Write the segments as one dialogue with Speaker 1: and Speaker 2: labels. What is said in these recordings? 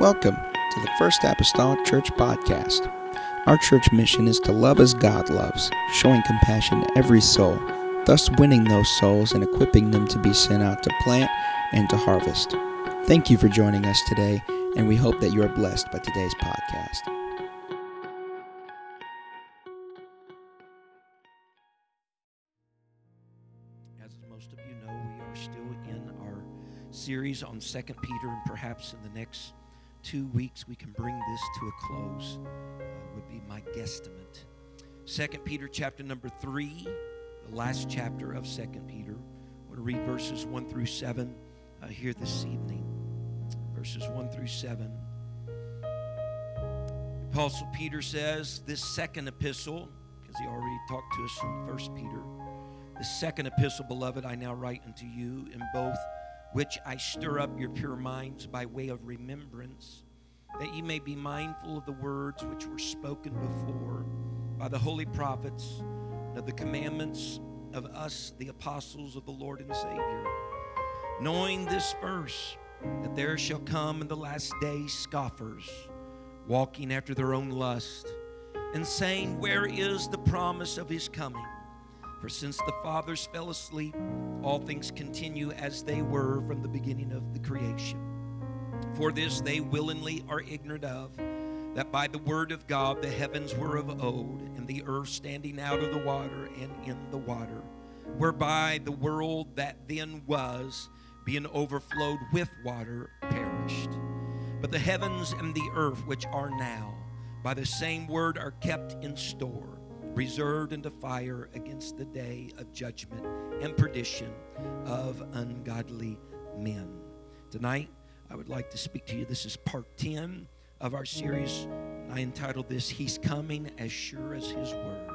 Speaker 1: Welcome to the First Apostolic Church Podcast. Our church mission is to love as God loves, showing compassion to every soul, thus winning those souls and equipping them to be sent out to plant and to harvest. Thank you for joining us today, and we hope that you are blessed by today's podcast.
Speaker 2: As most of you know, we are still in our series on Second Peter, and perhaps in the next two weeks we can bring this to a close. Uh, would be my guesstimate. Second Peter, chapter number three, the last chapter of Second Peter. I want to read verses one through seven uh, here this evening. Verses one through seven. Apostle Peter says this second epistle, because he already talked to us in First Peter. The second epistle, beloved, I now write unto you in both which I stir up your pure minds by way of remembrance, that ye may be mindful of the words which were spoken before by the holy prophets, and of the commandments of us, the apostles of the Lord and Savior. Knowing this verse, that there shall come in the last day scoffers, walking after their own lust, and saying, Where is the promise of his coming? For since the fathers fell asleep, all things continue as they were from the beginning of the creation. For this they willingly are ignorant of, that by the word of God the heavens were of old, and the earth standing out of the water and in the water, whereby the world that then was, being overflowed with water, perished. But the heavens and the earth which are now, by the same word are kept in store reserved into fire against the day of judgment and perdition of ungodly men. Tonight, I would like to speak to you. This is part 10 of our series. I entitled this, He's Coming as Sure as His Word.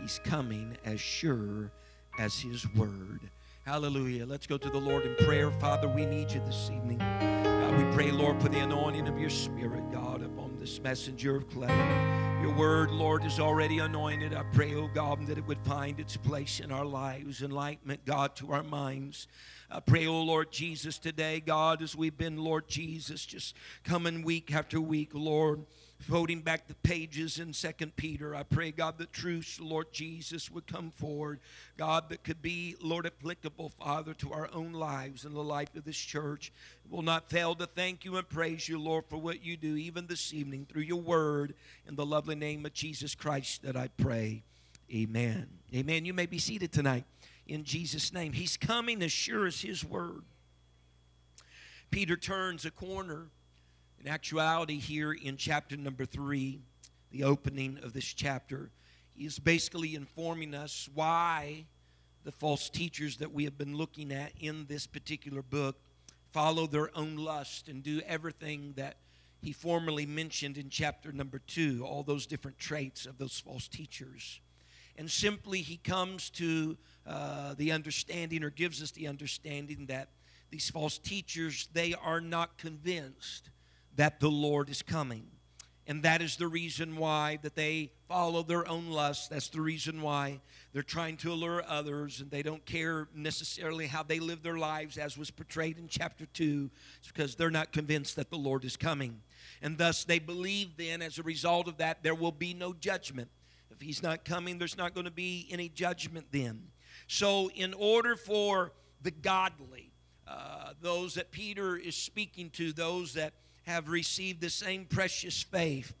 Speaker 2: He's coming as sure as His Word. Hallelujah. Let's go to the Lord in prayer. Father, we need you this evening. God, we pray, Lord, for the anointing of your Spirit, God, upon this messenger of clay. Your word, Lord, is already anointed. I pray, oh God, that it would find its place in our lives, enlightenment, God, to our minds. I pray, oh Lord Jesus, today, God, as we've been, Lord Jesus, just coming week after week, Lord folding back the pages in Second Peter. I pray, God, that truths, Lord Jesus, would come forward. God, that could be, Lord, applicable, Father, to our own lives and the life of this church. We'll not fail to thank you and praise you, Lord, for what you do, even this evening, through your word. In the lovely name of Jesus Christ that I pray. Amen. Amen. You may be seated tonight in Jesus' name. He's coming as sure as his word. Peter turns a corner in actuality, here in chapter number three, the opening of this chapter, he is basically informing us why the false teachers that we have been looking at in this particular book follow their own lust and do everything that he formerly mentioned in chapter number two, all those different traits of those false teachers. And simply, he comes to uh, the understanding or gives us the understanding that these false teachers, they are not convinced that the Lord is coming. And that is the reason why that they follow their own lusts. That's the reason why they're trying to allure others and they don't care necessarily how they live their lives as was portrayed in chapter 2. It's because they're not convinced that the Lord is coming. And thus they believe then as a result of that there will be no judgment. If he's not coming, there's not going to be any judgment then. So in order for the godly, uh, those that Peter is speaking to, those that have received the same precious faith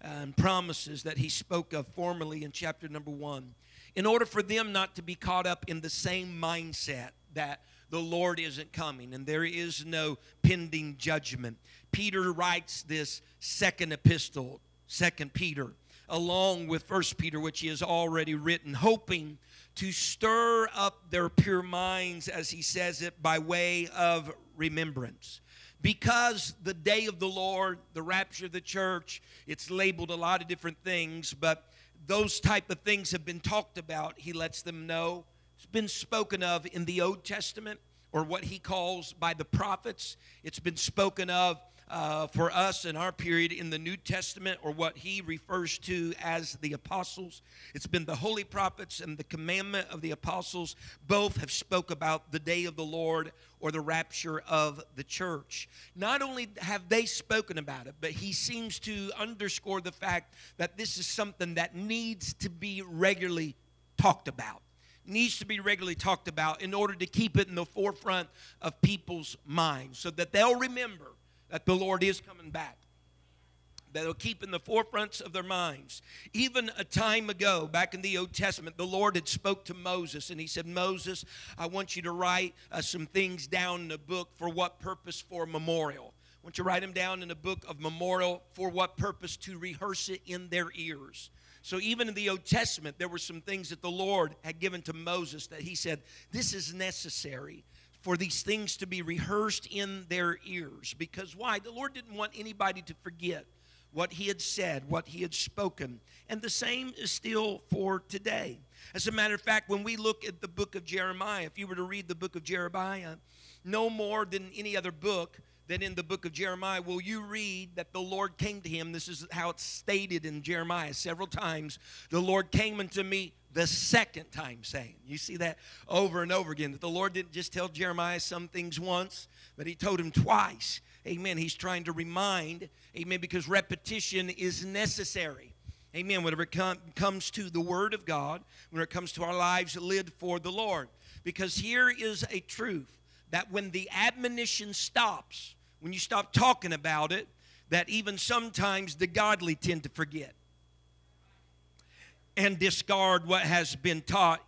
Speaker 2: and promises that he spoke of formerly in chapter number one. In order for them not to be caught up in the same mindset that the Lord isn't coming and there is no pending judgment, Peter writes this second epistle, Second Peter, along with First Peter, which he has already written, hoping to stir up their pure minds, as he says it, by way of remembrance because the day of the Lord, the rapture of the church, it's labeled a lot of different things, but those type of things have been talked about. He lets them know. It's been spoken of in the Old Testament or what he calls by the prophets. It's been spoken of uh, for us in our period in the New Testament, or what he refers to as the apostles. It's been the holy prophets and the commandment of the apostles. Both have spoke about the day of the Lord or the rapture of the church. Not only have they spoken about it, but he seems to underscore the fact that this is something that needs to be regularly talked about needs to be regularly talked about in order to keep it in the forefront of people's minds so that they'll remember that the Lord is coming back. That'll keep in the forefronts of their minds. Even a time ago, back in the Old Testament, the Lord had spoke to Moses, and He said, "Moses, I want you to write uh, some things down in a book for what purpose? For memorial. I want you to write them down in a book of memorial for what purpose? To rehearse it in their ears." So even in the Old Testament, there were some things that the Lord had given to Moses that He said, "This is necessary." For these things to be rehearsed in their ears. Because why? The Lord didn't want anybody to forget what He had said, what He had spoken. And the same is still for today. As a matter of fact, when we look at the book of Jeremiah, if you were to read the book of Jeremiah, no more than any other book, than in the book of Jeremiah will you read that the Lord came to him. This is how it's stated in Jeremiah several times. The Lord came unto me the second time saying. You see that over and over again. That the Lord didn't just tell Jeremiah some things once, but he told him twice. Amen. He's trying to remind, amen, because repetition is necessary. Amen. Whenever it com- comes to the Word of God, when it comes to our lives lived for the Lord. Because here is a truth that when the admonition stops, when you stop talking about it, that even sometimes the godly tend to forget and discard what has been taught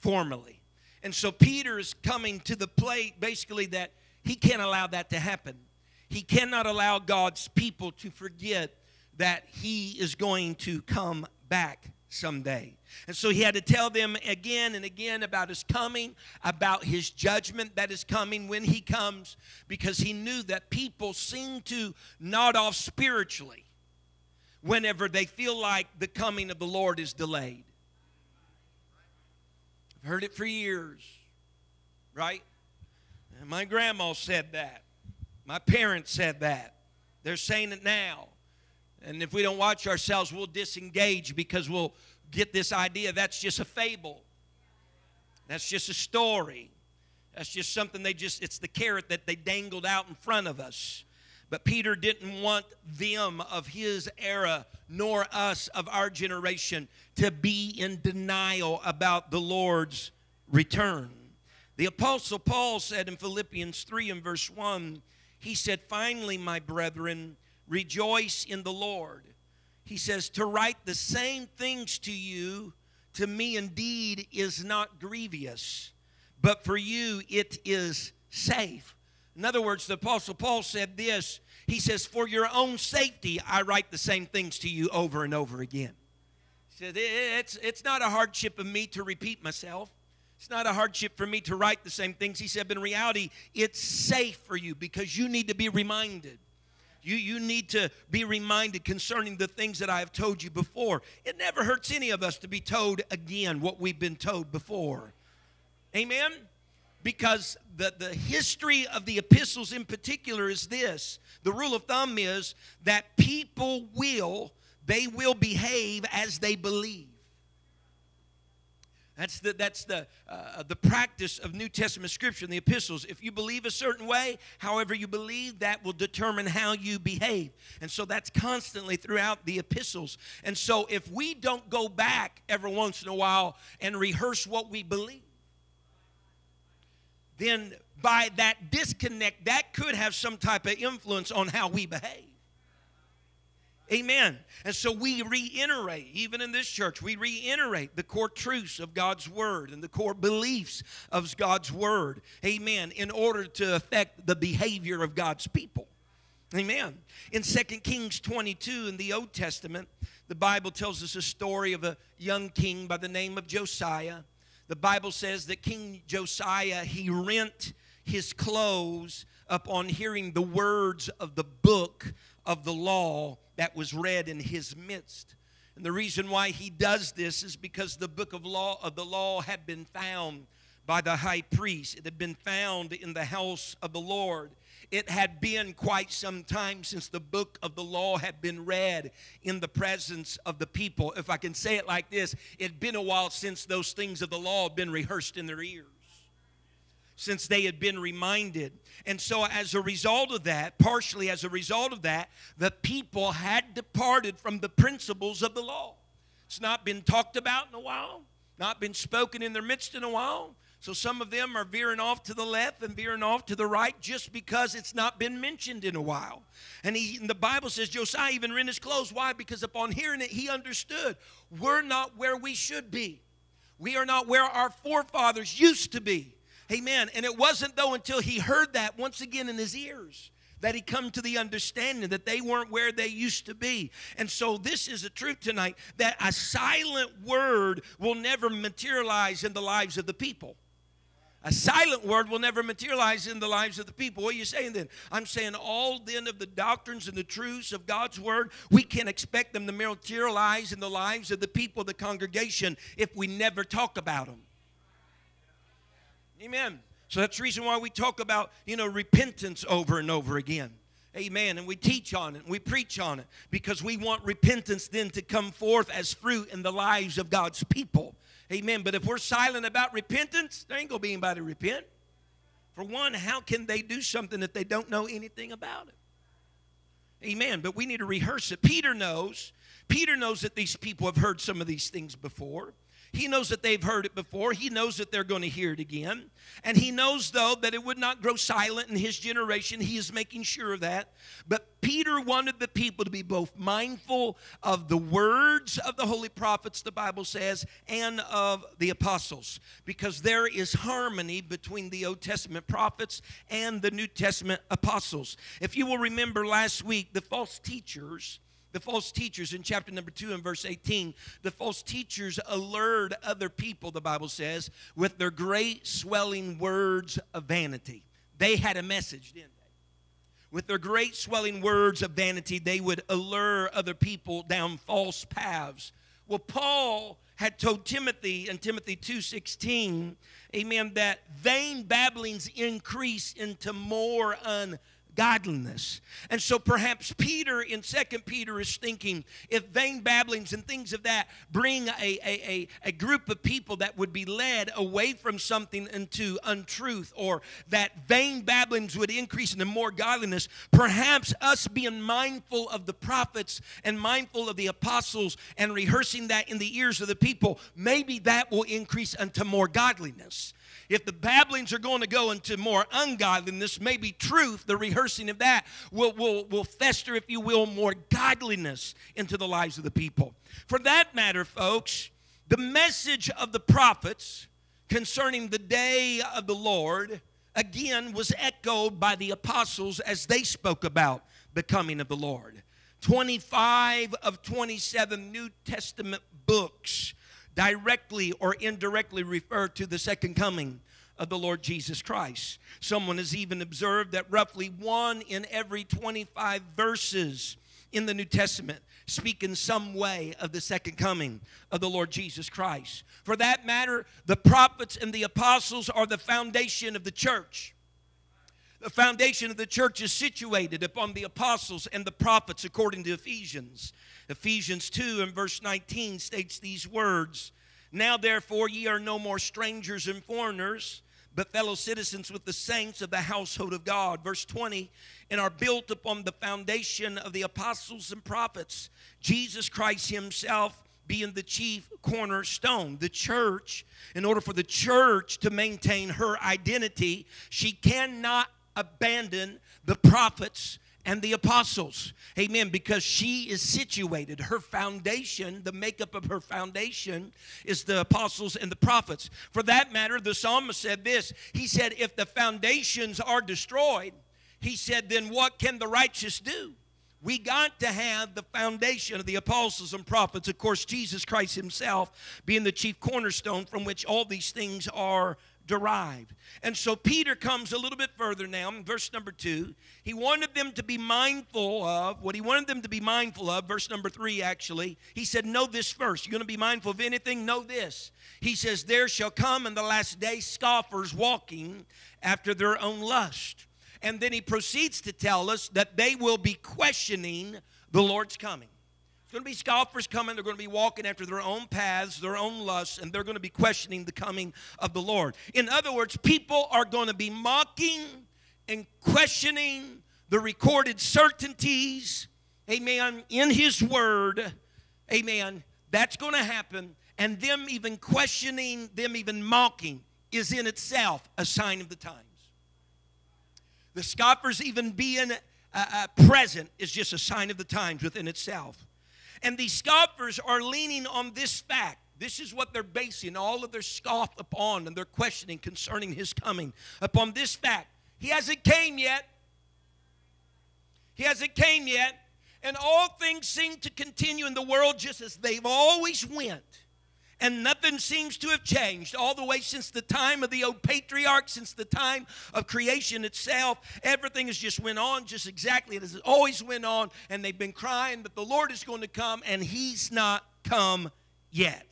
Speaker 2: formerly. And so Peter is coming to the plate basically that he can't allow that to happen. He cannot allow God's people to forget that he is going to come back someday. And so he had to tell them again and again about his coming, about his judgment that is coming when he comes, because he knew that people seem to nod off spiritually whenever they feel like the coming of the Lord is delayed. I've heard it for years, right? And my grandma said that. My parents said that. They're saying it now. And if we don't watch ourselves, we'll disengage because we'll get this idea that's just a fable. That's just a story. That's just something they just, it's the carrot that they dangled out in front of us. But Peter didn't want them of his era, nor us of our generation, to be in denial about the Lord's return. The Apostle Paul said in Philippians 3 and verse 1, he said, Finally, my brethren, rejoice in the Lord. He says, To write the same things to you, to me indeed is not grievous, but for you it is safe. In other words, the Apostle Paul said this He says, For your own safety, I write the same things to you over and over again. He said, It's, it's not a hardship of me to repeat myself. It's not a hardship for me to write the same things. He said, but in reality, it's safe for you because you need to be reminded. You, you need to be reminded concerning the things that I have told you before. It never hurts any of us to be told again what we've been told before. Amen? because the, the history of the epistles in particular is this the rule of thumb is that people will they will behave as they believe that's the, that's the, uh, the practice of New Testament scripture the epistles. If you believe a certain way, however you believe, that will determine how you behave. And so that's constantly throughout the epistles. And so if we don't go back every once in a while and rehearse what we believe, then by that disconnect, that could have some type of influence on how we behave. Amen. And so we reiterate, even in this church, we reiterate the core truths of God's Word and the core beliefs of God's Word. Amen. In order to affect the behavior of God's people. Amen. In 2 Kings 22 in the Old Testament, the Bible tells us a story of a young king by the name of Josiah the Bible says that King Josiah, he rent his clothes upon hearing the words of the book of the law that was read in his midst. And the reason why he does this is because the book of law of the law had been found by the high priest. It had been found in the house of the Lord. It had been quite some time since the book of the law had been read in the presence of the people. If I can say it like this, it had been a while since those things of the law had been rehearsed in their ears since they had been reminded. And so, as a result of that, partially as a result of that, the people had departed from the principles of the law. It's not been talked about in a while, not been spoken in their midst in a while. So some of them are veering off to the left and veering off to the right just because it's not been mentioned in a while. And, he, and the Bible says Josiah even rent his clothes. Why? Because upon hearing it, he understood we're not where we should be. We are not where our forefathers used to be. Amen. And it wasn't though until he heard that once again in his ears that he come to the understanding that they weren't where they used to be. And so this is a truth tonight that a silent word will never materialize in the lives of the people. A silent word will never materialize in the lives of the people. What are you saying then? I'm saying all then of the doctrines and the truths of God's word, we can't expect them to materialize in the lives of the people, the congregation, if we never talk about them. Amen. So that's the reason why we talk about, you know, repentance over and over again. Amen. And we teach on it, and we preach on it because we want repentance then to come forth as fruit in the lives of God's people. Amen. But if we're silent about repentance, there ain't going to be anybody to repent. For one, how can they do something that they don't know anything about it? Amen. But we need to rehearse it. Peter knows. Peter knows that these people have heard some of these things before. He knows that they've heard it before. He knows that they're going to hear it again. And he knows, though, that it would not grow silent in his generation. He is making sure of that. But Peter wanted the people to be both mindful of the words of the holy prophets, the Bible says, and of the apostles, because there is harmony between the Old Testament prophets and the New Testament apostles. If you will remember last week, the false teachers the false teachers in chapter number 2 and verse 18, the false teachers allured other people, the Bible says, with their great swelling words of vanity. They had a message, didn't they? With their great swelling words of vanity, they would allure other people down false paths. Well, Paul had told Timothy in Timothy 2:16, amen, that vain babblings increase into more un godliness. And so perhaps Peter in Second Peter is thinking if vain babblings and things of that bring a, a, a, a group of people that would be led away from something into untruth, or that vain babblings would increase into more godliness, perhaps us being mindful of the prophets and mindful of the apostles and rehearsing that in the ears of the people, maybe that will increase unto more godliness. If the babblings are going to go into more ungodliness, maybe truth, the rehearsing of that, will, will, will fester, if you will, more godliness into the lives of the people. For that matter, folks, the message of the prophets concerning the day of the Lord again was echoed by the apostles as they spoke about the coming of the Lord. 25 of 27 New Testament books directly or indirectly refer to the second coming of the Lord Jesus Christ. Someone has even observed that roughly one in every 25 verses in the New Testament speak in some way of the second coming of the Lord Jesus Christ. For that matter, the prophets and the apostles are the foundation of the church. The foundation of the church is situated upon the apostles and the prophets, according to Ephesians. Ephesians 2 and verse 19 states these words Now therefore ye are no more strangers and foreigners, but fellow citizens with the saints of the household of God. Verse 20 And are built upon the foundation of the apostles and prophets, Jesus Christ Himself being the chief cornerstone. The church, in order for the church to maintain her identity, she cannot abandon the prophets and the apostles. Amen. Because she is situated. Her foundation, the makeup of her foundation, is the apostles and the prophets. For that matter, the psalmist said this He said, If the foundations are destroyed, he said, then what can the righteous do? We got to have the foundation of the apostles and prophets, of course, Jesus Christ Himself being the chief cornerstone from which all these things are derived. And so Peter comes a little bit further now in verse number two. He wanted them to be mindful of what he wanted them to be mindful of, verse number three actually. He said, Know this first. You're going to be mindful of anything? Know this. He says, There shall come in the last day scoffers walking after their own lust And then he proceeds to tell us that they will be questioning the Lord's coming. Going to be scoffers coming. They're going to be walking after their own paths, their own lusts, and they're going to be questioning the coming of the Lord. In other words, people are going to be mocking and questioning the recorded certainties, amen, in His Word, amen. That's going to happen. And them even questioning, them even mocking, is in itself a sign of the times. The scoffers even being uh, uh, present is just a sign of the times within itself. And these scoffers are leaning on this fact. This is what they're basing all of their scoff upon and their questioning concerning his coming upon this fact. He hasn't came yet. He hasn't came yet. And all things seem to continue in the world just as they've always went and nothing seems to have changed all the way since the time of the old patriarch since the time of creation itself. Everything has just went on just exactly as it always went on and they've been crying that the lord is going to come and he's not come yet.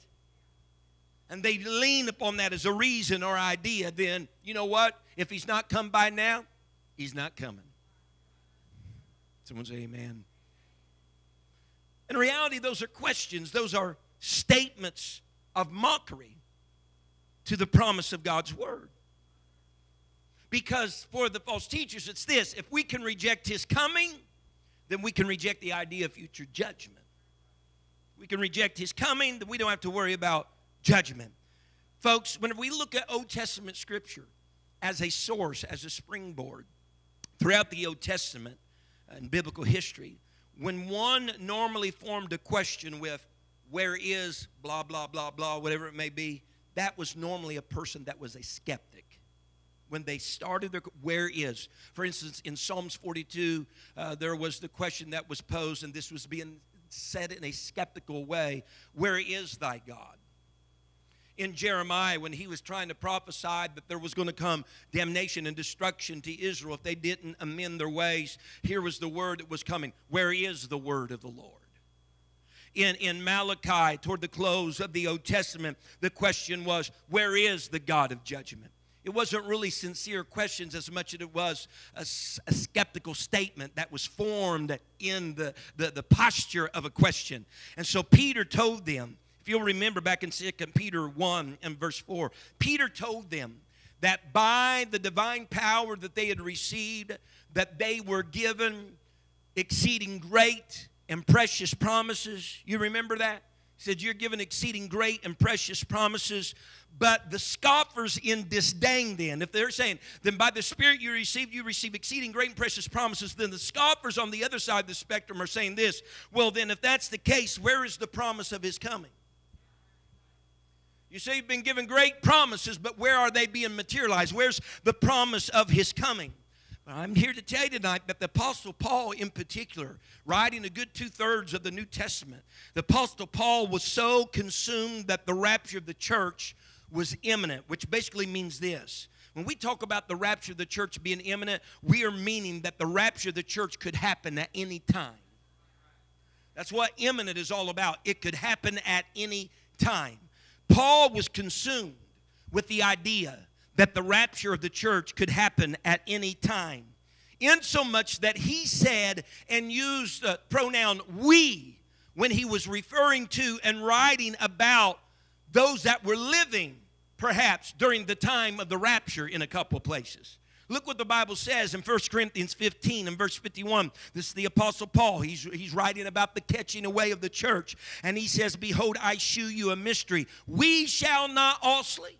Speaker 2: And they lean upon that as a reason or idea then you know what? If he's not come by now he's not coming. Someone say amen. In reality those are questions. Those are statements of mockery to the promise of God's word. Because for the false teachers, it's this if we can reject his coming, then we can reject the idea of future judgment. We can reject his coming, then we don't have to worry about judgment. Folks, whenever we look at Old Testament scripture as a source, as a springboard, throughout the Old Testament and biblical history, when one normally formed a question with, where is blah, blah, blah, blah, whatever it may be, that was normally a person that was a skeptic. When they started their, where is? For instance, in Psalms 42, uh, there was the question that was posed, and this was being said in a skeptical way Where is thy God? in Jeremiah when he was trying to prophesy that there was going to come damnation and destruction to Israel if they didn't amend their ways. Here was the word that was coming. Where is the word of the Lord? In, in Malachi toward the close of the Old Testament, the question was, Where is the God of judgment? It wasn't really sincere questions as much as it was a, a skeptical statement that was formed in the, the, the posture of a question. And so Peter told them, if you'll remember back in 2 Peter 1 and verse 4, Peter told them that by the divine power that they had received, that they were given exceeding great and precious promises. You remember that? He said, You're given exceeding great and precious promises. But the scoffers in disdain, then, if they're saying, then by the Spirit you receive, you receive exceeding great and precious promises, then the scoffers on the other side of the spectrum are saying this, well, then, if that's the case, where is the promise of His coming? You say you've been given great promises, but where are they being materialized? Where's the promise of His coming? I'm here to tell you tonight that the Apostle Paul, in particular, writing a good two thirds of the New Testament, the Apostle Paul was so consumed that the rapture of the church was imminent, which basically means this. When we talk about the rapture of the church being imminent, we are meaning that the rapture of the church could happen at any time. That's what imminent is all about. It could happen at any time. Paul was consumed with the idea that the rapture of the church could happen at any time. Insomuch that he said and used the pronoun we when he was referring to and writing about those that were living perhaps during the time of the rapture in a couple places. Look what the Bible says in 1 Corinthians 15 and verse 51. This is the Apostle Paul. He's, he's writing about the catching away of the church. And he says, Behold, I shew you a mystery. We shall not all sleep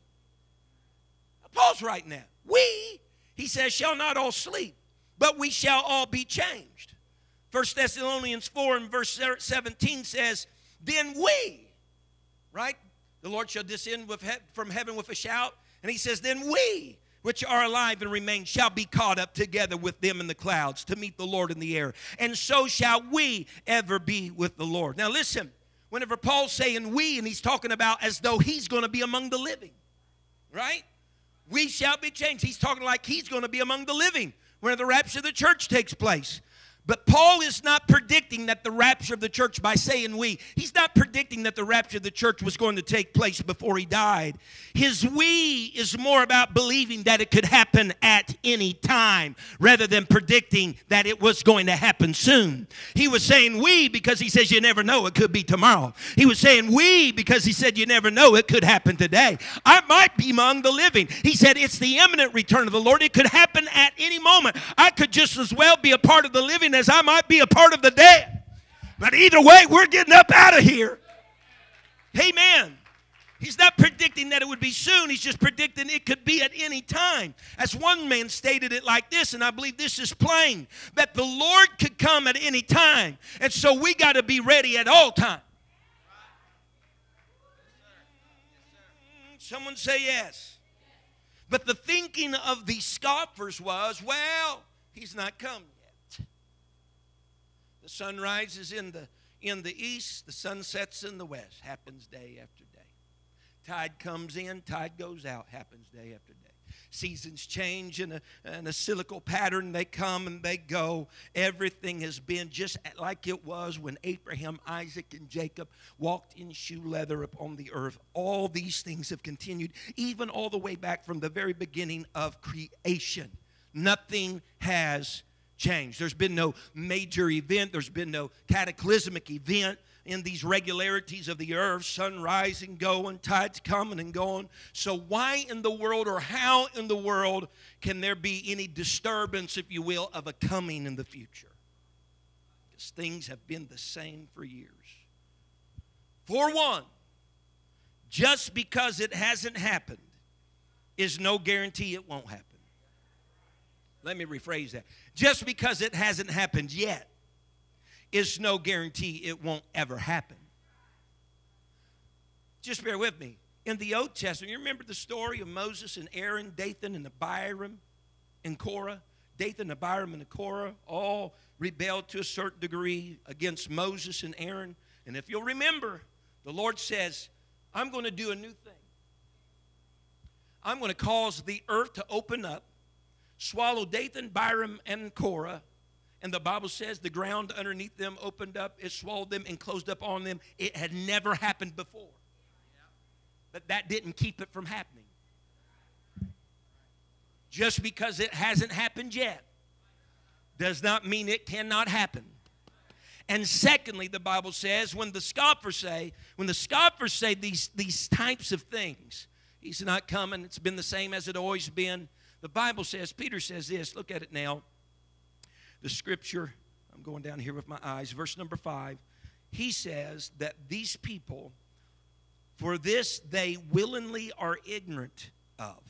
Speaker 2: Paul's right now. We, he says, shall not all sleep, but we shall all be changed. First Thessalonians 4 and verse 17 says, Then we, right? The Lord shall descend with he- from heaven with a shout. And he says, Then we, which are alive and remain, shall be caught up together with them in the clouds to meet the Lord in the air. And so shall we ever be with the Lord. Now listen, whenever Paul's saying we, and he's talking about as though he's going to be among the living, right? We shall be changed. He's talking like he's going to be among the living when the rapture of the church takes place. But Paul is not predicting that the rapture of the church by saying we. He's not predicting that the rapture of the church was going to take place before he died. His we is more about believing that it could happen at any time rather than predicting that it was going to happen soon. He was saying we because he says you never know, it could be tomorrow. He was saying we because he said you never know, it could happen today. I might be among the living. He said it's the imminent return of the Lord. It could happen at any moment. I could just as well be a part of the living as I might be a part of the dead. But either way, we're getting up out of here. Amen. He's not predicting that it would be soon. He's just predicting it could be at any time. As one man stated it like this, and I believe this is plain that the Lord could come at any time. And so we got to be ready at all times. Mm, someone say yes. But the thinking of the scoffers was, well, he's not come the sun rises in the, in the east, the sun sets in the west. Happens day after day. Tide comes in, tide goes out. Happens day after day. Seasons change in a, in a cyclical pattern. They come and they go. Everything has been just like it was when Abraham, Isaac, and Jacob walked in shoe leather upon the earth. All these things have continued, even all the way back from the very beginning of creation. Nothing has changed. There's been no major event, there's been no cataclysmic event in these regularities of the earth, sun rising, going, tides coming and going. So, why in the world or how in the world can there be any disturbance, if you will, of a coming in the future? Because things have been the same for years. For one, just because it hasn't happened is no guarantee it won't happen. Let me rephrase that. Just because it hasn't happened yet is no guarantee it won't ever happen. Just bear with me. In the Old Testament, you remember the story of Moses and Aaron, Dathan and Abiram and Korah? Dathan, and Abiram, and Korah all rebelled to a certain degree against Moses and Aaron. And if you'll remember, the Lord says, I'm going to do a new thing. I'm going to cause the earth to open up swallowed Dathan, Abiram, and Korah. And the Bible says the ground underneath them opened up, it swallowed them and closed up on them. It had never happened before. But that didn't keep it from happening. Just because it hasn't happened yet does not mean it cannot happen. And secondly, the Bible says when the scoffers say, when the scoffers say these, these types of things, he's not coming, it's been the same as it always been. The Bible says, Peter says this, look at it now. The scripture, I'm going down here with my eyes, verse number five. He says that these people, for this they willingly are ignorant of.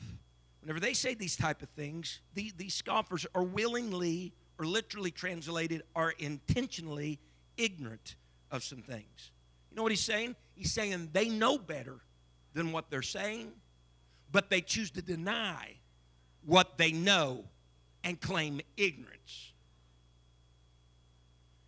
Speaker 2: Whenever they say these type of things, the, these scoffers are willingly, or literally translated, are intentionally ignorant of some things. You know what he's saying? He's saying they know better than what they're saying, but they choose to deny what they know and claim ignorance.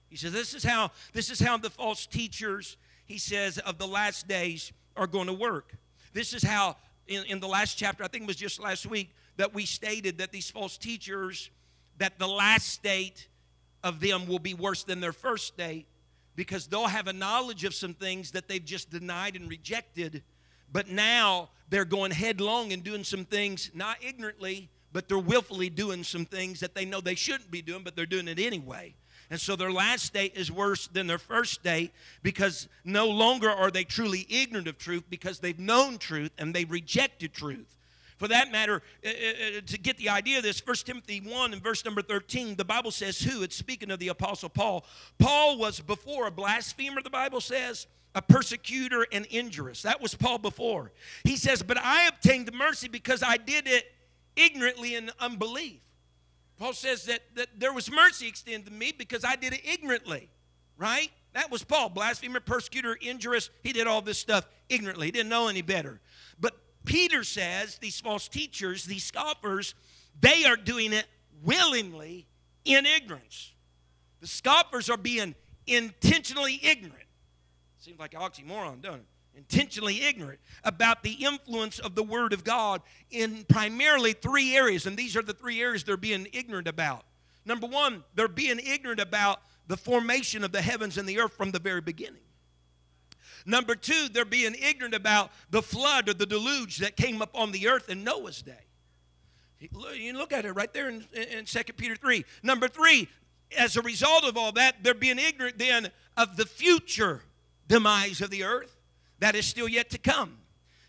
Speaker 2: He says this is how this is how the false teachers, he says, of the last days are going to work. This is how in, in the last chapter, I think it was just last week, that we stated that these false teachers, that the last state of them will be worse than their first state because they'll have a knowledge of some things that they've just denied and rejected but now they're going headlong and doing some things, not ignorantly, but they're willfully doing some things that they know they shouldn't be doing, but they're doing it anyway. And so their last state is worse than their first state because no longer are they truly ignorant of truth because they've known truth and they've rejected truth. For that matter, uh, uh, uh to get the idea of this, 1 Timothy 1 and verse number 13, the Bible says who? It's speaking of the Apostle Paul. Paul was before a blasphemer, the Bible says a persecutor and injurious. That was Paul before. He says, But I obtained mercy because I did it ignorantly in unbelief. Paul says that, that there was mercy extended to me because I did it ignorantly, right? That was Paul, blasphemer, persecutor, injurious. He did all this stuff ignorantly. He didn't know any better. But Peter says these false teachers, these scoffers, they are doing it willingly in ignorance. The scoffers are being intentionally ignorant. Seems like an oxymoron, doesn't it? Intentionally ignorant about the influence of the Word of God in primarily three areas, and these are the three areas they're being ignorant about. Number one, they're being ignorant about the formation of the heavens and the earth from the very beginning. Number two, they're being ignorant about the flood or the deluge that came up on the earth in Noah's day. You look at it right there in, in 2 Peter 3. Number three, as a result of all that, they're being ignorant then of the future demise of the earth that is still yet to come.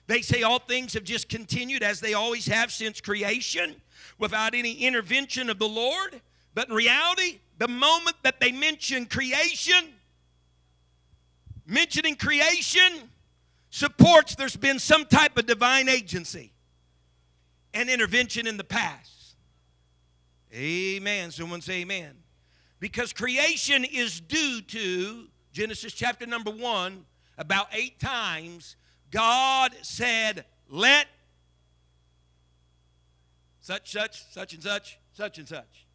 Speaker 2: They say all things have just continued as they always have since creation without any intervention of the Lord. But in reality, the moment that they mention creation, mentioning creation supports there's been some type of divine agency and intervention in the past. Amen. Someone say amen. Because creation is due to Genesis chapter number one, about eight times, God said, Let such, such, such and such, such and such.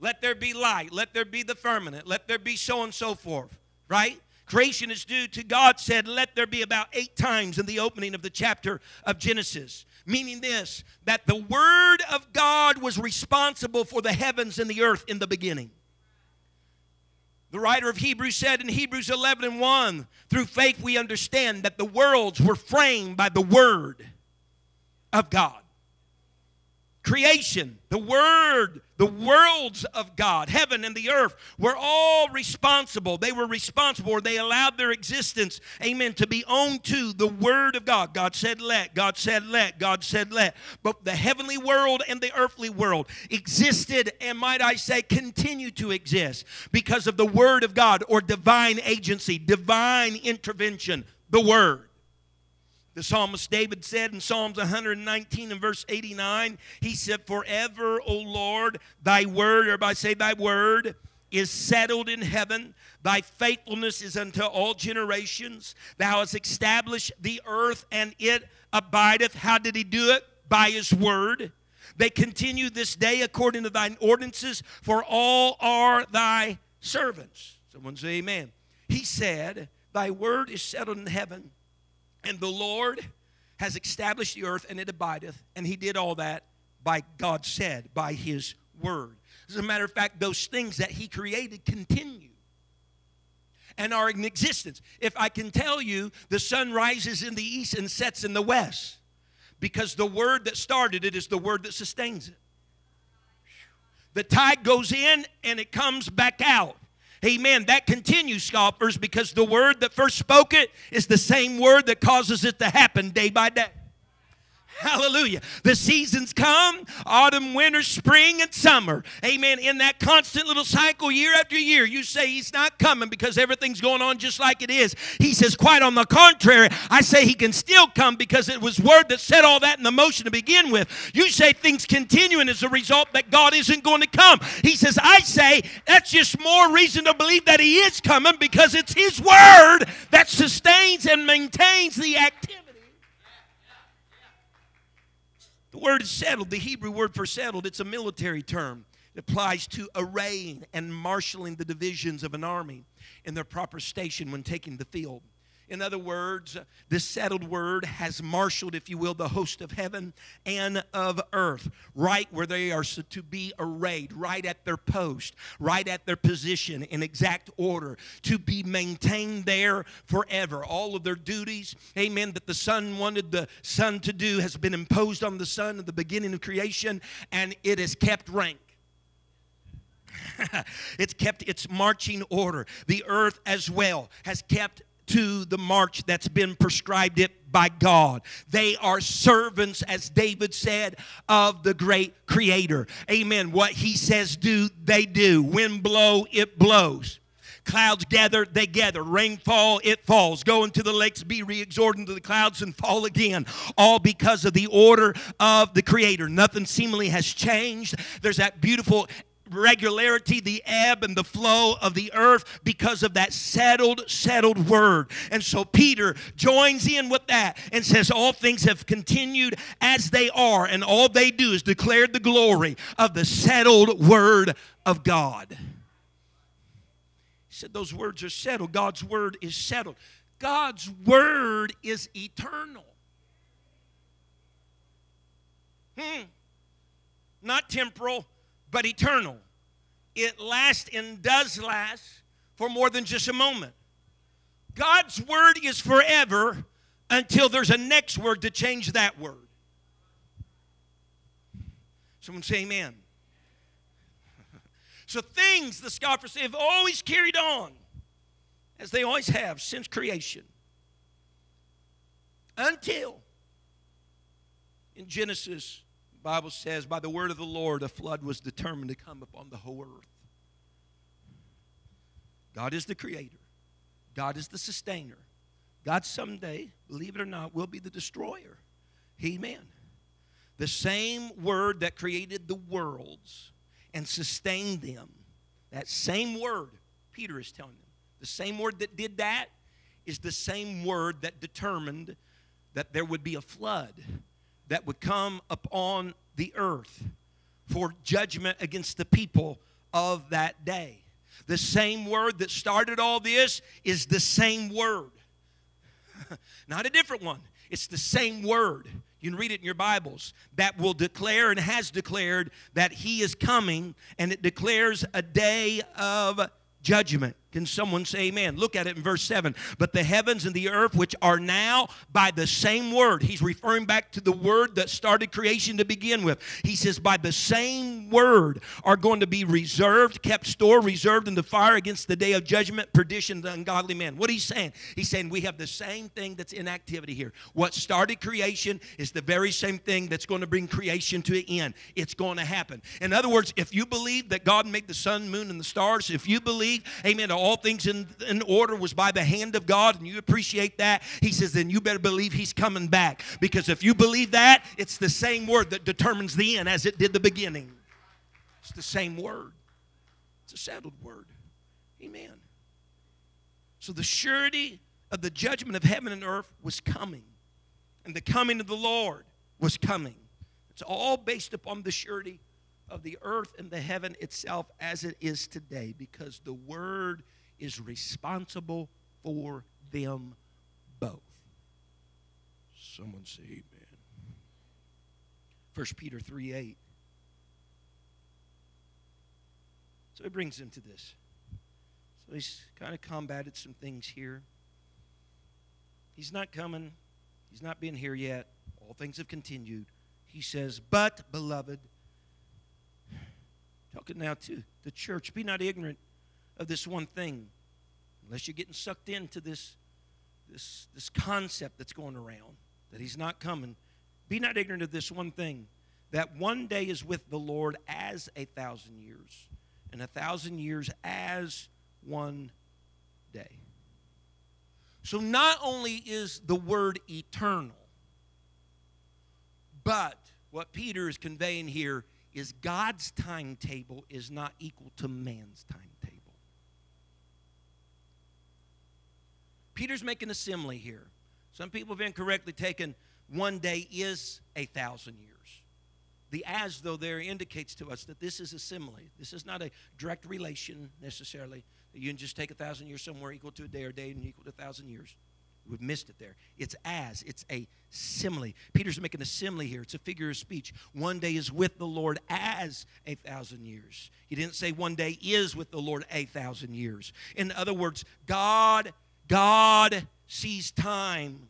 Speaker 2: Let there be light. Let there be the firmament. Let there be so and so forth. Right? Creation is due to God said, Let there be about eight times in the opening of the chapter of Genesis. Meaning this, that the Word of God was responsible for the heavens and the earth in the beginning. The writer of Hebrews said in Hebrews 11 and 1 through faith we understand that the worlds were framed by the Word of God creation, the Word, the worlds of God, heaven and the earth, were all responsible. They were responsible, or they allowed their existence, amen, to be owned to the Word of God. God said, let. God said, let. God said, let. But the heavenly world and the earthly world existed, and might I say, continue to exist because of the Word of God or divine agency, divine intervention, the Word. The psalmist David said in Psalms 119 and verse 89, he said, Forever, O Lord, thy word, everybody say, thy word is settled in heaven. Thy faithfulness is unto all generations. Thou hast established the earth and it abideth. How did he do it? By his word. They continue this day according to thine ordinances, for all are thy servants. Someone say amen. He said, Thy word is settled in heaven. And the Lord has established the earth and it abideth. And he did all that by God said, by his word. As a matter of fact, those things that he created continue and are in existence. If I can tell you, the sun rises in the east and sets in the west because the word that started it is the word that sustains it. The tide goes in and it comes back out. Amen. That continues, scoffers, because the word that first spoke it is the same word that causes it to happen day by day. Hallelujah. The seasons come autumn, winter, spring, and summer. Amen. In that constant little cycle, year after year, you say He's not coming because everything's going on just like it is. He says, quite on the contrary, I say He can still come because it was Word that set all that in the motion to begin with. You say things continuing as a result that God isn't going to come. He says, I say that's just more reason to believe that He is coming because it's His Word that sustains and maintains the activity. The word is settled, the Hebrew word for settled, it's a military term. It applies to arraying and marshaling the divisions of an army in their proper station when taking the field. In other words, this settled word has marshaled, if you will, the host of heaven and of earth, right where they are to be arrayed, right at their post, right at their position in exact order, to be maintained there forever. All of their duties, amen, that the Son wanted the sun to do has been imposed on the sun at the beginning of creation, and it has kept rank. it's kept its marching order. The earth as well has kept to the march that's been prescribed it by God. They are servants, as David said, of the great creator. Amen. What he says do, they do. Wind blow, it blows. Clouds gather, they gather. Rain fall, it falls. Go into the lakes, be re-exhorted into the clouds, and fall again. All because of the order of the Creator. Nothing seemingly has changed. There's that beautiful regularity, the ebb and the flow of the earth because of that settled, settled word. And so Peter joins in with that and says, All things have continued as they are, and all they do is declare the glory of the settled word of God. He said, Those words are settled. God's word is settled. God's word is eternal. Hmm. Not temporal, but eternal. it lasts and does last for more than just a moment. God's word is forever until there's a next word to change that word. Someone say amen. So things, the scoffers say, have always carried on, as they always have since creation. Until in Genesis, the Bible says, by the word of the Lord, a flood was determined to come upon the whole earth. God is the creator. God is the sustainer. God someday, believe it or not, will be the destroyer. Amen. The same word that created the worlds and sustained them, that same word, Peter is telling them, the same word that did that is the same word that determined that there would be a flood that would come upon the earth for judgment against the people of that day. The same word that started all this is the same word, not a different one. It's the same word. You can read it in your Bibles that will declare and has declared that He is coming, and it declares a day of judgment. Can someone say amen? Look at it in verse 7. But the heavens and the earth, which are now by the same word, he's referring back to the word that started creation to begin with. He says, by the same word are going to be reserved, kept store, reserved in the fire against the day of judgment, perdition the ungodly men. What he's saying? He's saying we have the same thing that's in activity here. What started creation is the very same thing that's going to bring creation to an end. It's going to happen. In other words, if you believe that God made the sun, moon, and the stars, if you believe, amen, all things in, in order was by the hand of God, and you appreciate that, he says, then you better believe he's coming back. Because if you believe that, it's the same word that determines the end as it did the beginning. It's the same word. It's a settled word. Amen. So the surety of the judgment of heaven and earth was coming, and the coming of the Lord was coming. It's all based upon the surety of the earth and the heaven itself as it is today because the word is responsible for them both. Someone say amen. 1 Peter 3 8. So he brings him to this. So he's kind of combated some things here. He's not coming, he's not been here yet. All things have continued. He says, But, beloved, talking now to the church, be not ignorant of this one thing, unless you're getting sucked into this, this, this concept that's going around, that he's not coming. Be not ignorant of this one thing, that one day is with the Lord as a thousand years, and a thousand years as one day. So not only is the word eternal, but what Peter is conveying here is God's timetable is not equal to man's timetable. Peter's making a simile here. Some people have incorrectly taken one day is a thousand years. The as, though, there indicates to us that this is a simile. This is not a direct relation necessarily. You can just take a thousand years somewhere equal to a day or day and equal to a thousand years. We've missed it there. It's as, it's a simile. Peter's making a simile here. It's a figure of speech. One day is with the Lord as a thousand years. He didn't say one day is with the Lord a thousand years. In other words, God God sees time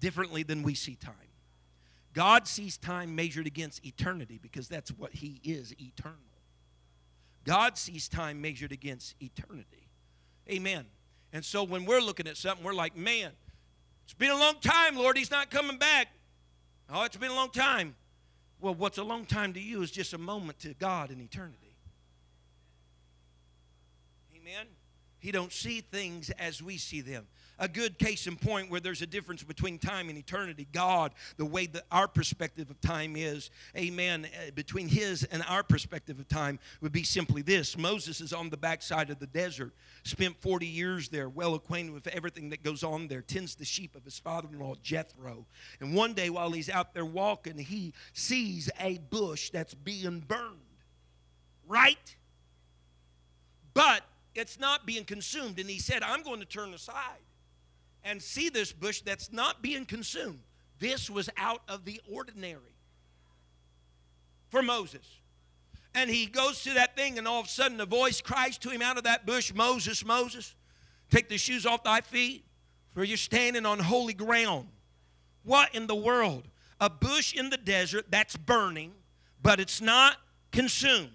Speaker 2: differently than we see time. God sees time measured against eternity because that's what He is eternal. God sees time measured against eternity. Amen. And so when we're looking at something, we're like, man, it's been a long time, Lord. He's not coming back. Oh, it's been a long time. Well, what's a long time to you is just a moment to God in eternity. Amen. He don't see things as we see them. A good case in point where there's a difference between time and eternity. God, the way that our perspective of time is, amen, uh, between his and our perspective of time would be simply this. Moses is on the backside of the desert, spent 40 years there, well acquainted with everything that goes on there, tends the sheep of his father-in-law Jethro. And one day while he's out there walking, he sees a bush that's being burned. Right? But it's not being consumed. And he said, I'm going to turn aside and see this bush that's not being consumed. This was out of the ordinary for Moses. And he goes to that thing, and all of a sudden, a voice cries to him out of that bush Moses, Moses, take the shoes off thy feet, for you're standing on holy ground. What in the world? A bush in the desert that's burning, but it's not consumed.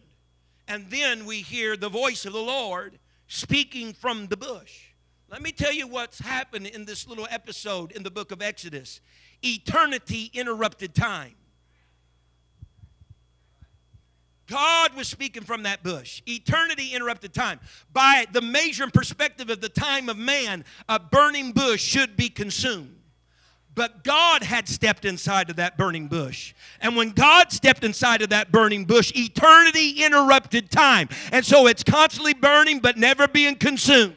Speaker 2: And then we hear the voice of the Lord speaking from the bush. Let me tell you what's happened in this little episode in the book of Exodus. Eternity interrupted time. God was speaking from that bush. Eternity interrupted time. By the measure and perspective of the time of man, a burning bush should be consumed. But God had stepped inside of that burning bush. And when God stepped inside of that burning bush, eternity interrupted time. And so it's constantly burning but never being consumed.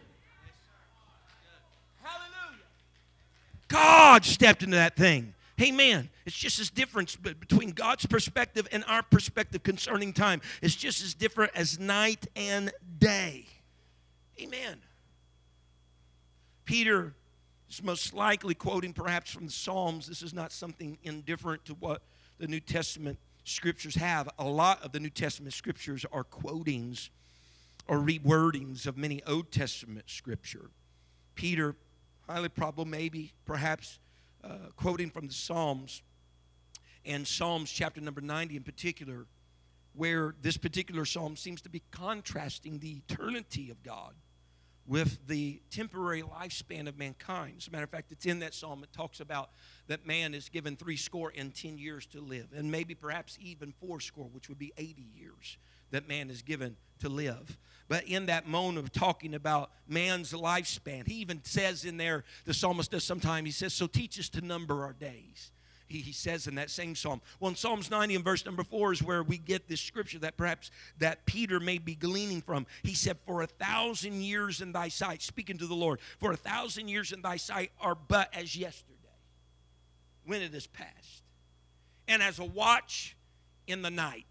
Speaker 2: God stepped into that thing. Amen. It's just as difference between God's perspective and our perspective concerning time. It's just as different as night and day. Amen. Peter is most likely quoting perhaps from the Psalms. This is not something indifferent to what the New Testament scriptures have. A lot of the New Testament scriptures are quotings or rewordings of many Old Testament scripture. Peter, highly probable, maybe, perhaps uh, quoting from the Psalms, and Psalms chapter number 90 in particular, where this particular psalm seems to be contrasting the eternity of God with the temporary lifespan of mankind. As a matter of fact, it's in that psalm, it talks about that man is given three score and ten years to live, and maybe perhaps even four score, which would be 80 years that man is given to live. But in that moment of talking about man's lifespan, he even says in there, the psalmist does sometimes, he says, So teach us to number our days. He, he says in that same psalm. Well, in Psalms 90 and verse number 4 is where we get this scripture that perhaps that Peter may be gleaning from. He said, For a thousand years in thy sight, speaking to the Lord, for a thousand years in thy sight are but as yesterday, when it is past. And as a watch in the night.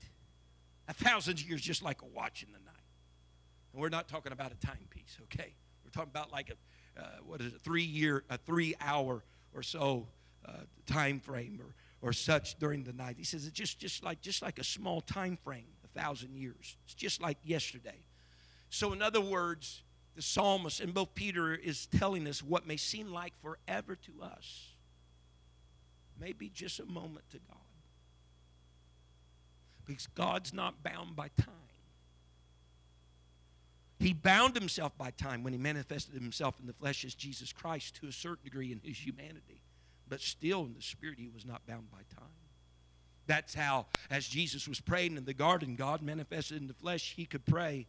Speaker 2: A thousand years just like a watch in the night. And we're not talking about a timepiece, okay? We're talking about like a, uh, what is it, three year, a three hour or so uh, time frame or, or such during the night. He says it's just, just, like, just like a small time frame, a thousand years. It's just like yesterday. So, in other words, the psalmist and both Peter is telling us what may seem like forever to us may be just a moment to God. Because God's not bound by time. He bound himself by time when he manifested himself in the flesh as Jesus Christ to a certain degree in his humanity. But still, in the spirit, he was not bound by time. That's how, as Jesus was praying in the garden, God manifested in the flesh. He could pray,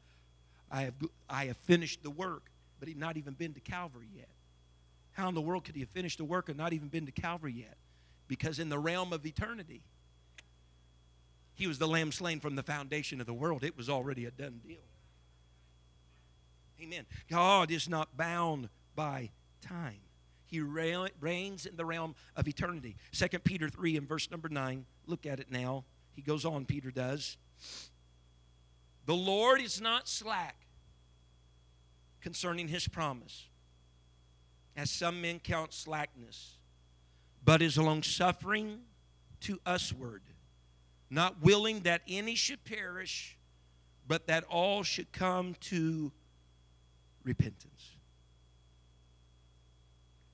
Speaker 2: I have, I have finished the work, but he'd not even been to Calvary yet. How in the world could he have finished the work and not even been to Calvary yet? Because in the realm of eternity, he was the lamb slain from the foundation of the world. It was already a done deal. Amen. God is not bound by time. He reigns in the realm of eternity. 2 Peter 3 and verse number 9. Look at it now. He goes on, Peter does. The Lord is not slack concerning his promise, as some men count slackness, but is long suffering to usward, not willing that any should perish, but that all should come to repentance.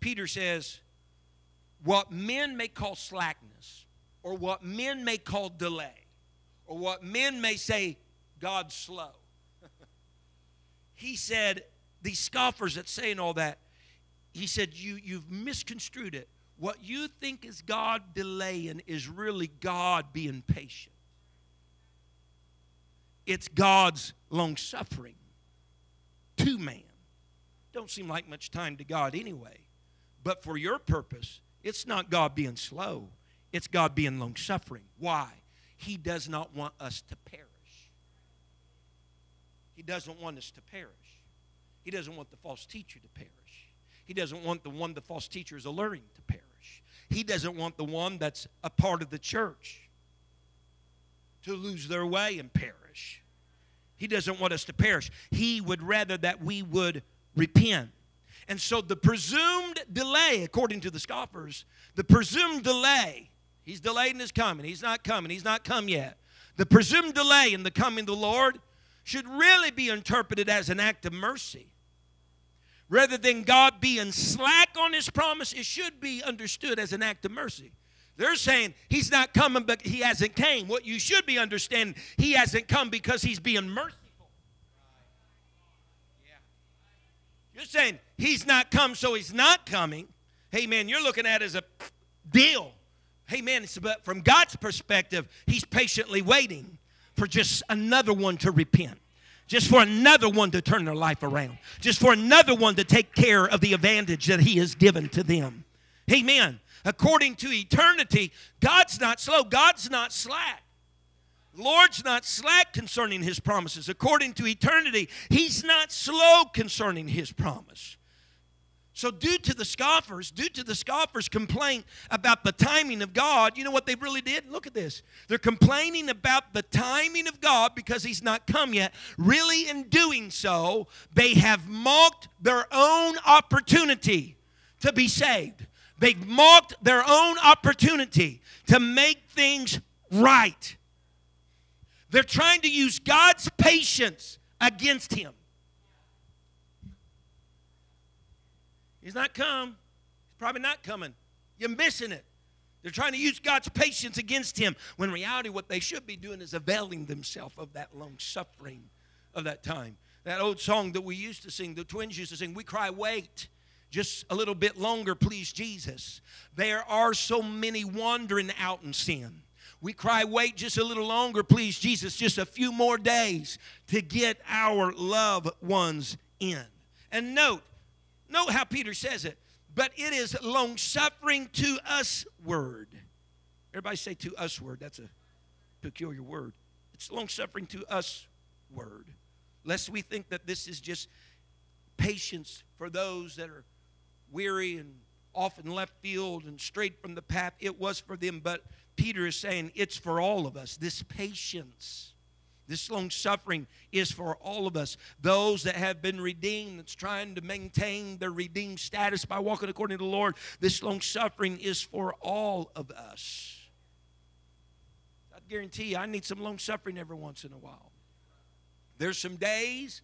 Speaker 2: Peter says, what men may call slackness, or what men may call delay, or what men may say God's slow. he said, these scoffers that saying all that, he said, you, you've misconstrued it. What you think is God delaying is really God being patient. It's God's long suffering to man. Don't seem like much time to God anyway. But for your purpose, it's not God being slow, it's God being long suffering. Why? He does not want us to perish. He doesn't want us to perish. He doesn't want the false teacher to perish. He doesn't want the one the false teacher is alluring to perish. He doesn't want the one that's a part of the church to lose their way and perish. He doesn't want us to perish. He would rather that we would repent. And so the presumed delay, according to the scoffers, the presumed delay, he's delayed in his coming. He's not coming. He's not come yet. The presumed delay in the coming of the Lord should really be interpreted as an act of mercy. Rather than God being slack on his promise, it should be understood as an act of mercy. They're saying he's not coming, but he hasn't came. What you should be understanding, he hasn't come because he's being merciful. You're saying he's not come, so he's not coming. Hey, man, you're looking at it as a deal. Hey, man, but from God's perspective, he's patiently waiting for just another one to repent just for another one to turn their life around, just for another one to take care of the advantage that He has given to them. Amen. According to eternity, God's not slow, God's not slack. Lord's not slack concerning his promises. According to eternity, he's not slow concerning his promise. So, due to the scoffers, due to the scoffers' complaint about the timing of God, you know what they really did? Look at this. They're complaining about the timing of God because He's not come yet. Really, in doing so, they have mocked their own opportunity to be saved. They've mocked their own opportunity to make things right. They're trying to use God's patience against him. He's not come. He's probably not coming. You're missing it. They're trying to use God's patience against him when reality what they should be doing is availing themselves of that long suffering of that time. That old song that we used to sing, the twins used to sing, we cry, wait just a little bit longer, please, Jesus. There are so many wandering out in sin. We cry, wait just a little longer, please, Jesus, just a few more days to get our loved ones in. And note, note how Peter says it, but it is long suffering to us word. Everybody say to usward. That's a peculiar word. It's long suffering to us word. Lest we think that this is just patience for those that are weary and often left field and straight from the path. It was for them, but Peter is saying it's for all of us. This patience, this long suffering is for all of us. Those that have been redeemed, that's trying to maintain their redeemed status by walking according to the Lord, this long suffering is for all of us. I guarantee you, I need some long suffering every once in a while. There's some days,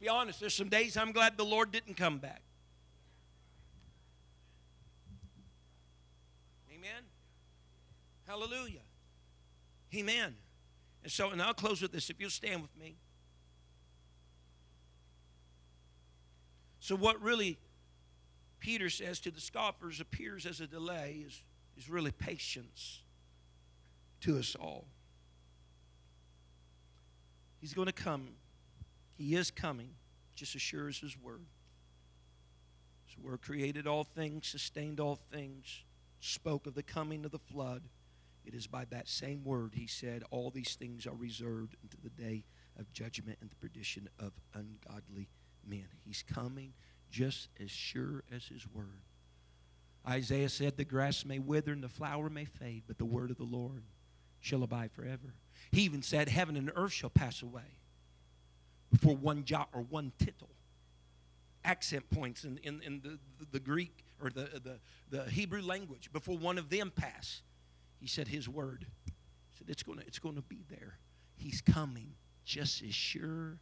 Speaker 2: be honest, there's some days I'm glad the Lord didn't come back. Amen. Hallelujah. Amen. And so, and I'll close with this if you'll stand with me. So, what really Peter says to the scoffers appears as a delay is, is really patience to us all. He's going to come. He is coming, just as sure as His Word. His Word created all things, sustained all things, spoke of the coming of the flood. It is by that same word he said, All these things are reserved unto the day of judgment and the perdition of ungodly men. He's coming just as sure as his word. Isaiah said, The grass may wither and the flower may fade, but the word of the Lord shall abide forever. He even said, Heaven and earth shall pass away before one jot or one tittle. Accent points in, in, in the, the, Greek or the, the, the Hebrew language before one of them pass. He said his word. He said it's going to it's going to be there. He's coming just as sure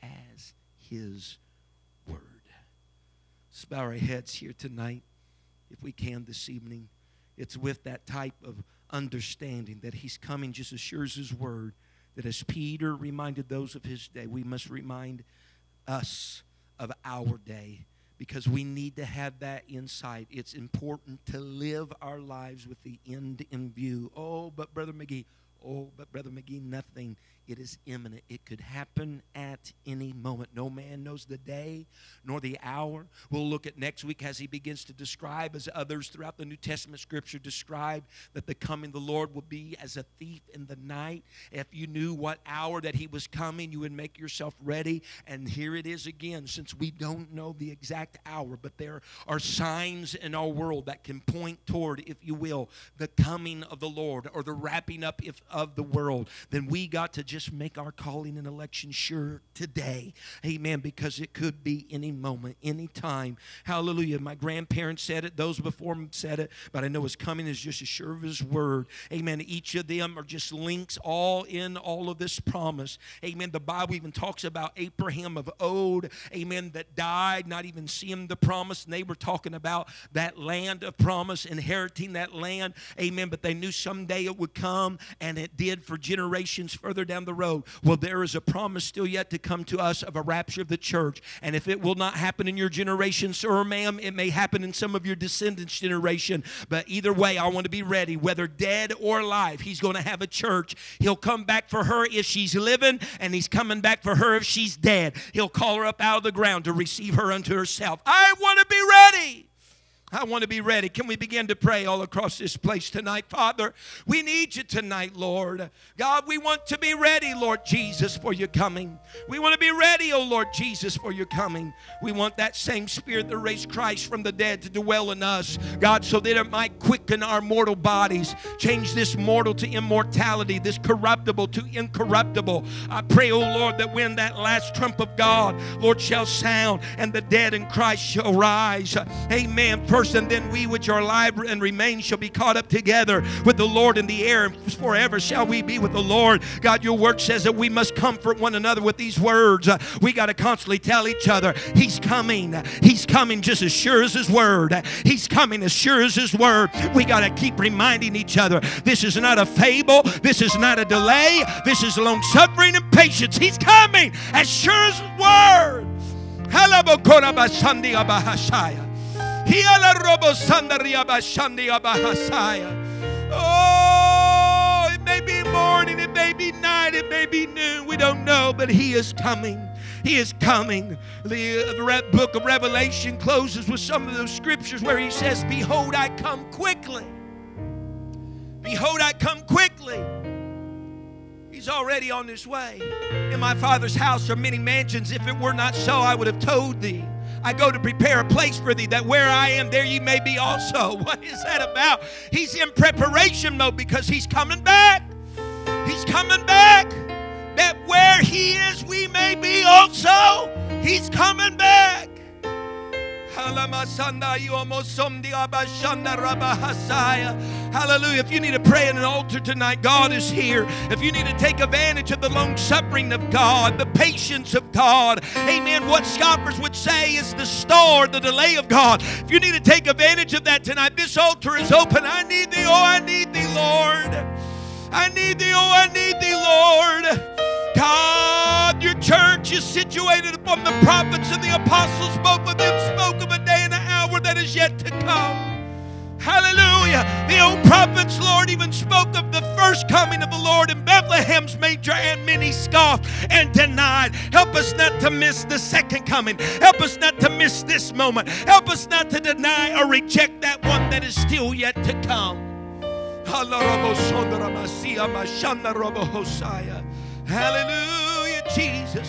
Speaker 2: as his word. Let's bow our heads here tonight, if we can this evening. It's with that type of understanding that he's coming just as sure as his word. That as Peter reminded those of his day, we must remind us of our day because we need to have that insight. It's important to live our lives with the end in view. Oh, but Brother McGee, oh, but Brother McGee, nothing it is imminent. It could happen at any moment. No man knows the day nor the hour. We'll look at next week as he begins to describe, as others throughout the New Testament scripture describe, that the coming of the Lord will be as a thief in the night. If you knew what hour that he was coming, you would make yourself ready. And here it is again, since we don't know the exact hour, but there are signs in our world that can point toward, if you will, the coming of the Lord or the wrapping up if, of the world, then we got to just make our calling and election sure today. Amen. Because it could be any moment, any time. Hallelujah. My grandparents said it, those before them said it, but I know his coming is just as sure of his word. Amen. Each of them are just links all in all of this promise. Amen. The Bible even talks about Abraham of old, amen, that died, not even seeing the promise. And they were talking about that land of promise, inheriting that land. Amen. But they knew someday it would come, and it did for generations further down the road. Well, there is a promise still yet to come to us of a rapture of the church. And if it will not happen in your generation, sir or ma'am, it may happen in some of your descendants' generation. But either way, I want to be ready, whether dead or alive. He's going to have a church. He'll come back for her if she's living, and he's coming back for her if she's dead. He'll call her up out of the ground to receive her unto herself. I want to be ready. I want to be ready. Can we begin to pray all across this place tonight? Father, we need you tonight, Lord. God, we want to be ready, Lord Jesus, for your coming. We want to be ready, oh Lord Jesus, for your coming. We want that same spirit that raised Christ from the dead to dwell in us, God, so that it might quicken our mortal bodies, change this mortal to immortality, this corruptible to incorruptible. I pray, oh Lord, that when that last trump of God, Lord, shall sound and the dead in Christ shall rise. Amen and then we which are alive and remain shall be caught up together with the Lord in the air, and forever shall we be with the Lord. God, your word says that we must comfort one another with these words. Uh, we got to constantly tell each other, He's coming. He's coming just as sure as His word. He's coming as sure as His word. We got to keep reminding each other this is not a fable, this is not a delay, this is long suffering and patience. He's coming as sure as His word. Oh, it may be morning, it may be night, it may be noon. We don't know, but He is coming. He is coming. The uh, book of Revelation closes with some of those scriptures where He says, Behold, I come quickly. Behold, I come quickly. He's already on his way. In my Father's house are many mansions. If it were not so, I would have told thee. I go to prepare a place for thee, that where I am, there ye may be also. What is that about? He's in preparation mode because he's coming back. He's coming back. That where he is, we may be also. He's coming back. Hallelujah. If you need to pray at an altar tonight, God is here. If you need to take advantage of the long suffering of God, the patience of God, amen. What scoffers would say is the stall, the delay of God. If you need to take advantage of that tonight, this altar is open. I need thee, oh, I need thee, Lord. I need thee, oh, I need thee, Lord. God, your church is situated upon the prophets and the apostles. Both of them spoke of a that is yet to come. Hallelujah. The old prophets, Lord, even spoke of the first coming of the Lord in Bethlehem's manger, and many scoffed and denied. Help us not to miss the second coming. Help us not to miss this moment. Help us not to deny or reject that one that is still yet to come. Hallelujah, Jesus.